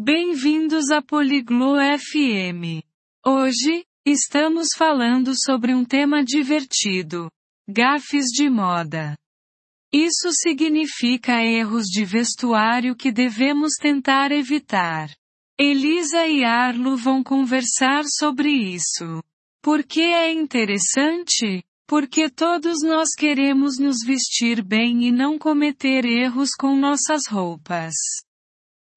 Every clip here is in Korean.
Bem-vindos a Poliglo FM. Hoje, estamos falando sobre um tema divertido: gafes de moda. Isso significa erros de vestuário que devemos tentar evitar. Elisa e Arlo vão conversar sobre isso. Por que é interessante? Porque todos nós queremos nos vestir bem e não cometer erros com nossas roupas.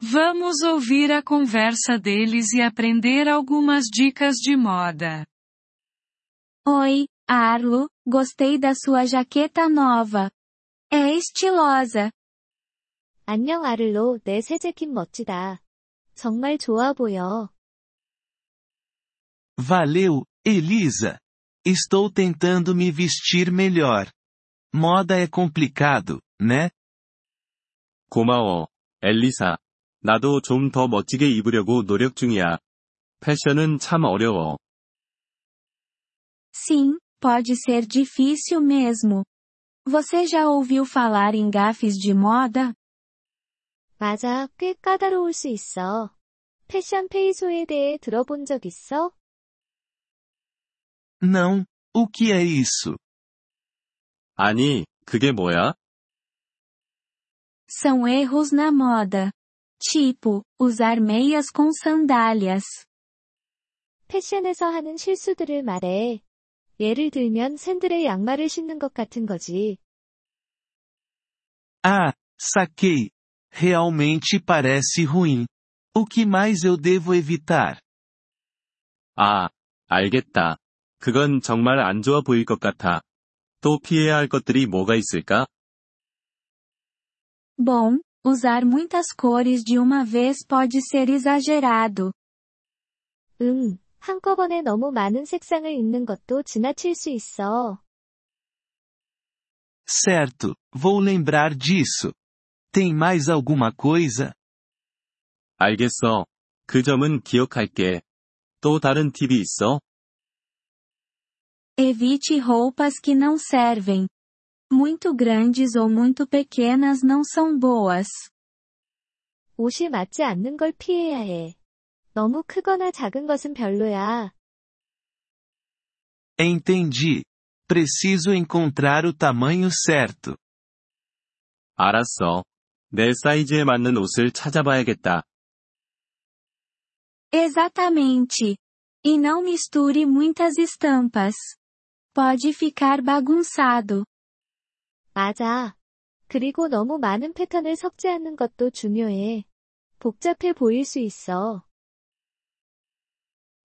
Vamos ouvir a conversa deles e aprender algumas dicas de moda. Oi, Arlo, gostei da sua jaqueta nova. É estilosa. 안녕 아를로, 내 새 재킷 멋지다. 정말 좋아 보여. Valeu, Elisa. Estou tentando me vestir melhor. Moda é complicado, né? 고마워, 엘리사. 나도 좀 더 멋지게 입으려고 노력 중이야. 패션은 참 어려워. Sim, pode ser difícil mesmo. Você já ouviu falar em gafes de moda? 맞아, 꽤 까다로울 수 있어. 패션 페이소에 대해 들어본 적 있어? Não, o que é isso? 아니, 그게 뭐야? São erros na moda. Tipo, usar meias com sandálias. 패션에서 하는 실수들을 말해. 예를 들면 샌들에 양말을 신는 것 같은 거지. Ah, saquei. Realmente parece ruim. O que mais eu devo evitar? 아, 알겠다. 그건 정말 안 좋아 보일 것 같아. 또 피해야 할 것들이 뭐가 있을까? Bom, usar muitas cores de uma vez pode ser exagerado. 응, 한꺼번에 너무 많은 색상을 입는 것도 지나칠 수 있어. Certo, vou lembrar disso. Tem mais alguma coisa? 알겠어. 그 점은 기억할게. 또 다른 팁이 있어? Evite roupas que não servem. Muito grandes ou muito pequenas não são boas. 옷이 맞지 않는 걸 피해야 해. 너무 크거나 작은 것은 별로야. Entendi. Preciso encontrar o tamanho certo. 알았어. 내 사이즈에 맞는 옷을 찾아봐야겠다. Exatamente. E não misture muitas estampas. Pode ficar bagunçado. 맞아. 그리고 너무 많은 패턴을 섞지 않는 것도 중요해. 복잡해 보일 수 있어.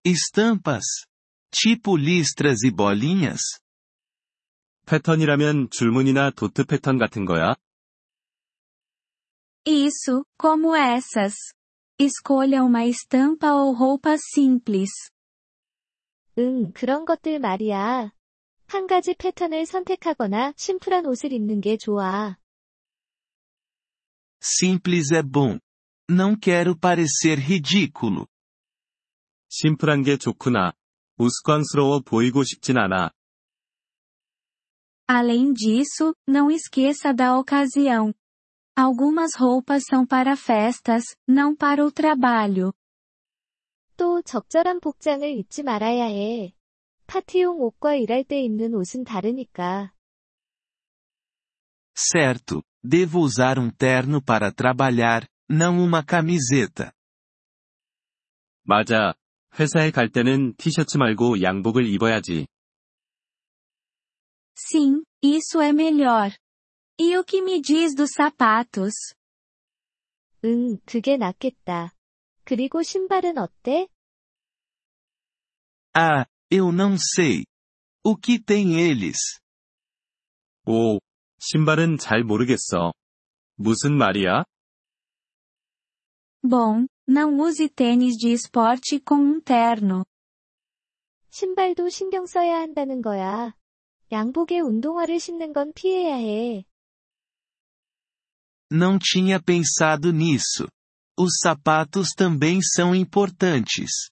Estampas. Tipo listras e bolinhas? 패턴이라면 줄무늬나 도트 패턴 같은 거야? Isso, como essas. Escolha uma estampa ou roupa simples. 응, 그런 것들 말이야. 한 가지 패턴을 선택하거나 심플한 옷을 입는 게 좋아. Simples é bom. Não quero parecer ridículo. 심플한 게 좋구나. 우스꽝스러워 보이고 싶진 않아. Além disso, não esqueça da ocasião. Algumas roupas são para festas, não para o trabalho. 또 적절한 복장을 잊지 말아야 해. 파티용 옷과 일할 때 입는 옷은 다르니까. Certo, devo usar um terno para trabalhar, não uma camiseta. 맞아. 회사에 갈 때는 티셔츠 말고 양복을 입어야지. Sim, isso é melhor. E o que me diz dos sapatos? 응, 그게 낫겠다. 그리고 신발은 어때? Ah, eu não sei. O que tem eles? 오, 신발은 잘 모르겠어. 무슨 말이야? Bom, não use tênis de esporte com um terno. 신발도 신경 써야 한다는 거야. 양복에 운동화를 신는 건 피해야 해. Não tinha pensado nisso. Os sapatos também são importantes.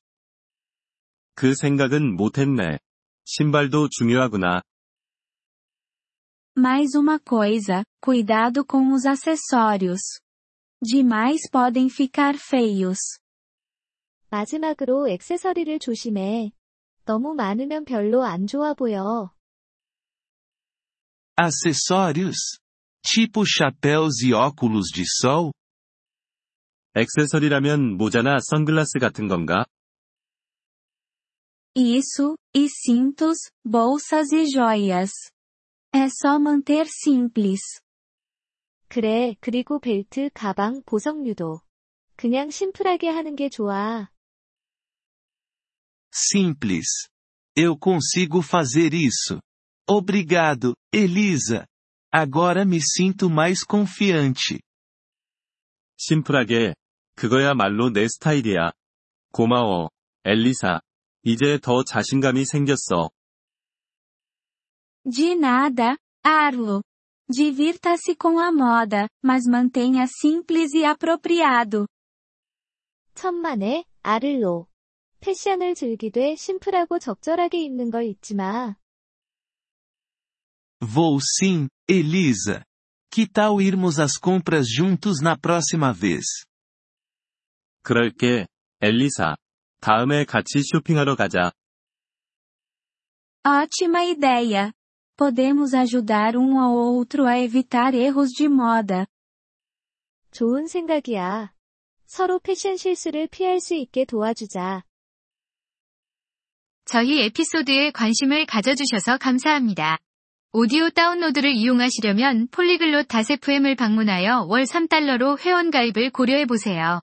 그 생각은 못했네. 신발도 중요하구나. Mais uma coisa, cuidado com os acessórios. Demais podem ficar feios. 마지막으로 액세서리를 조심해. 너무 많으면 별로 안 좋아 보여. Acessórios? Tipo chapéus e óculos de sol? 액세서리라면 모자나 선글라스 같은 건가? Isso, e cintos, bolsas e joias. É só manter simples. 그래, 그리고 벨트, 가방, 보석류도. 그냥 심플하게 하는 게 좋아. Simples. Eu consigo fazer isso. Obrigado, Elisa. Agora me sinto mais confiante. 심플하게, 그거야말로 내 스타일이야. 고마워, 엘리사. 이제 더 자신감이 생겼어. De nada, Arlo. Divirta-se com a moda, mas mantenha simples e apropriado. 천만에, 아를로. 패션을 즐기되 심플하고 적절하게 입는 걸 잊지 마. Vou sim, Elisa. Que tal irmos às compras juntos na próxima vez? 그럴게, 엘리사. 다음에 같이 쇼핑하러 가자. Ótima ideia. Podemos ajudar um ao outro a evitar erros de moda. 좋은 생각이야. 서로 패션 실수를 피할 수 있게 도와주자. 저희 에피소드에 관심을 가져주셔서 감사합니다. 오디오 다운로드를 이용하시려면 폴리글롯 다세프엠을 방문하여 월 3달러로 회원 가입을 고려해보세요.